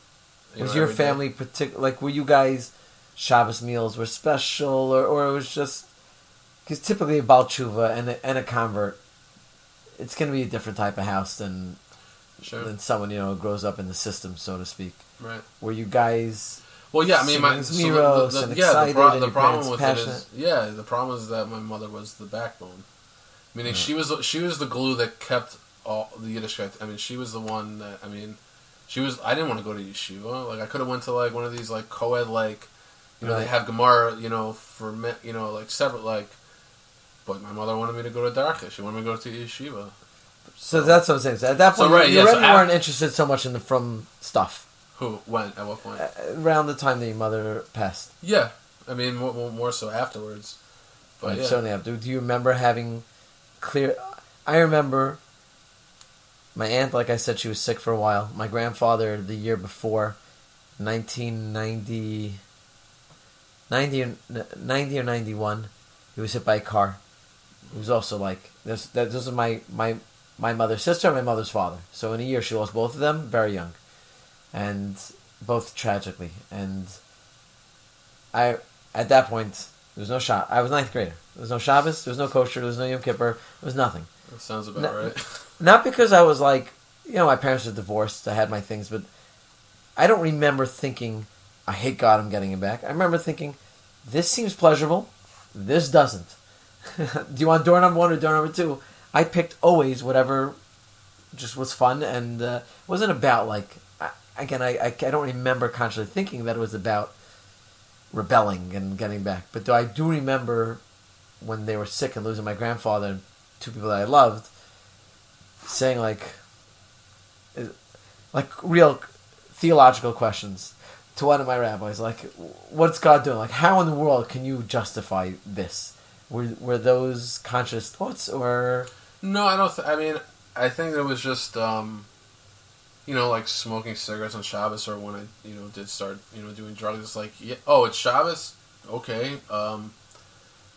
you was know, your family particular? Like, were you guys Shabbos meals were special, or or it was just because typically a Baal Teshuva and a, and a convert, it's going to be a different type of house than Sure. than someone you know who grows up in the system, so to speak. Right. Were you guys? Well, yeah. I mean, my so Miros the, the, yeah. The, pro- the problem with parents it is yeah. The problem is that my mother was the backbone. Meaning she was she was the glue that kept all the Yiddishkeit. I mean, she was the one that I mean, she was. I didn't want to go to yeshiva. Like I could have went to like one of these like co-ed like, you know, they have Gemara. You know, for me, you know, like separate like. But my mother wanted me to go to Darchei. She wanted me to go to yeshiva. So that's what I'm saying. So at that So, point, right, you yeah, so af- weren't interested so much in the frum stuff Who? When? At what point? uh, around the time that your mother passed. Yeah, I mean more, more, so afterwards. But Right, yeah. certainly have. Do, do you remember having clear? I remember my aunt, like I said, she was sick for a while. My grandfather, the year before, 1990, 90 or, 90 or 91, he was hit by a car. He was also like, this, that, this is my, my, my mother's sister and my mother's father. So in a year, she lost both of them very young. And both tragically. And I, at that point, there was no shot. I was ninth grader. There was no Shabbos. There was no kosher. There was no Yom Kippur. There was nothing. That sounds about No- right. Not because I was like, you know, my parents were divorced. I had my things, but I don't remember thinking, I hate God. I'm getting him back. I remember thinking, this seems pleasurable. This doesn't. Do you want door number one or door number two? I picked always whatever just was fun and uh, wasn't about like I, again I, I I don't remember consciously thinking that it was about rebelling and getting back but do I do remember when they were sick and losing my grandfather and two people that I loved saying like like real theological questions to one of my rabbis like what's God doing like how in the world can you justify this were were those conscious thoughts or No, I don't. Th- I mean, I think it was just, um, you know, like smoking cigarettes on Shabbos, or when I, you know, did start, you know, doing drugs. It's like, yeah, oh, it's Shabbos. Okay. Um,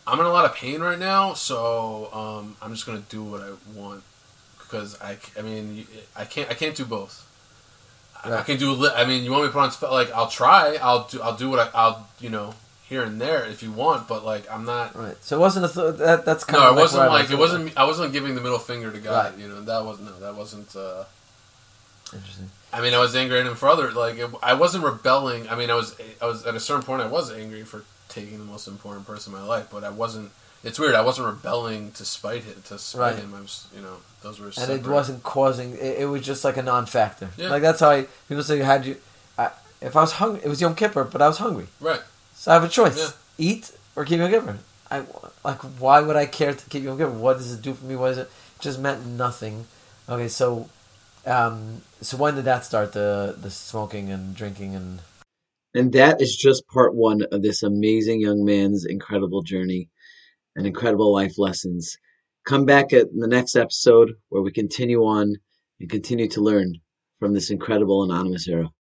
I'm in a lot of pain right now, so um, I'm just gonna do what I want because I, I mean, I can't, I can't do both. I- I can do. a li- I mean, you want me to put on spe- like I'll try. I'll do. I'll do what I. I'll you know here and there if you want, but like I'm not. right so it wasn't a th- that that's kind No, of it wasn't I like it was- wasn't. I wasn't giving the middle finger to God. Right. You know that wasn't. No, that wasn't. Uh, interesting I mean, I was angry at him for other. Like it, I wasn't rebelling. I mean, I was. I was at a certain point. I was angry for taking the most important person in my life, but I wasn't. It's weird. I wasn't rebelling to spite him. To spite Right. him. I was. You know, those were. and separate. it wasn't causing it, it was just like a non-factor Yeah. like that's how I people say had you I, if I was hungry it was Yom Kippur but I was hungry right. so I have a choice Yeah. eat or keep Yom Kippur I like why would I care to keep Yom Kippur? What does it do for me? What is it? it just meant nothing. Okay, so um, so when did that start? The the smoking and drinking and and that is just part one of this amazing young man's incredible journey and incredible life lessons. Come back at the next episode where we continue on and continue to learn from this incredible anonymous hero.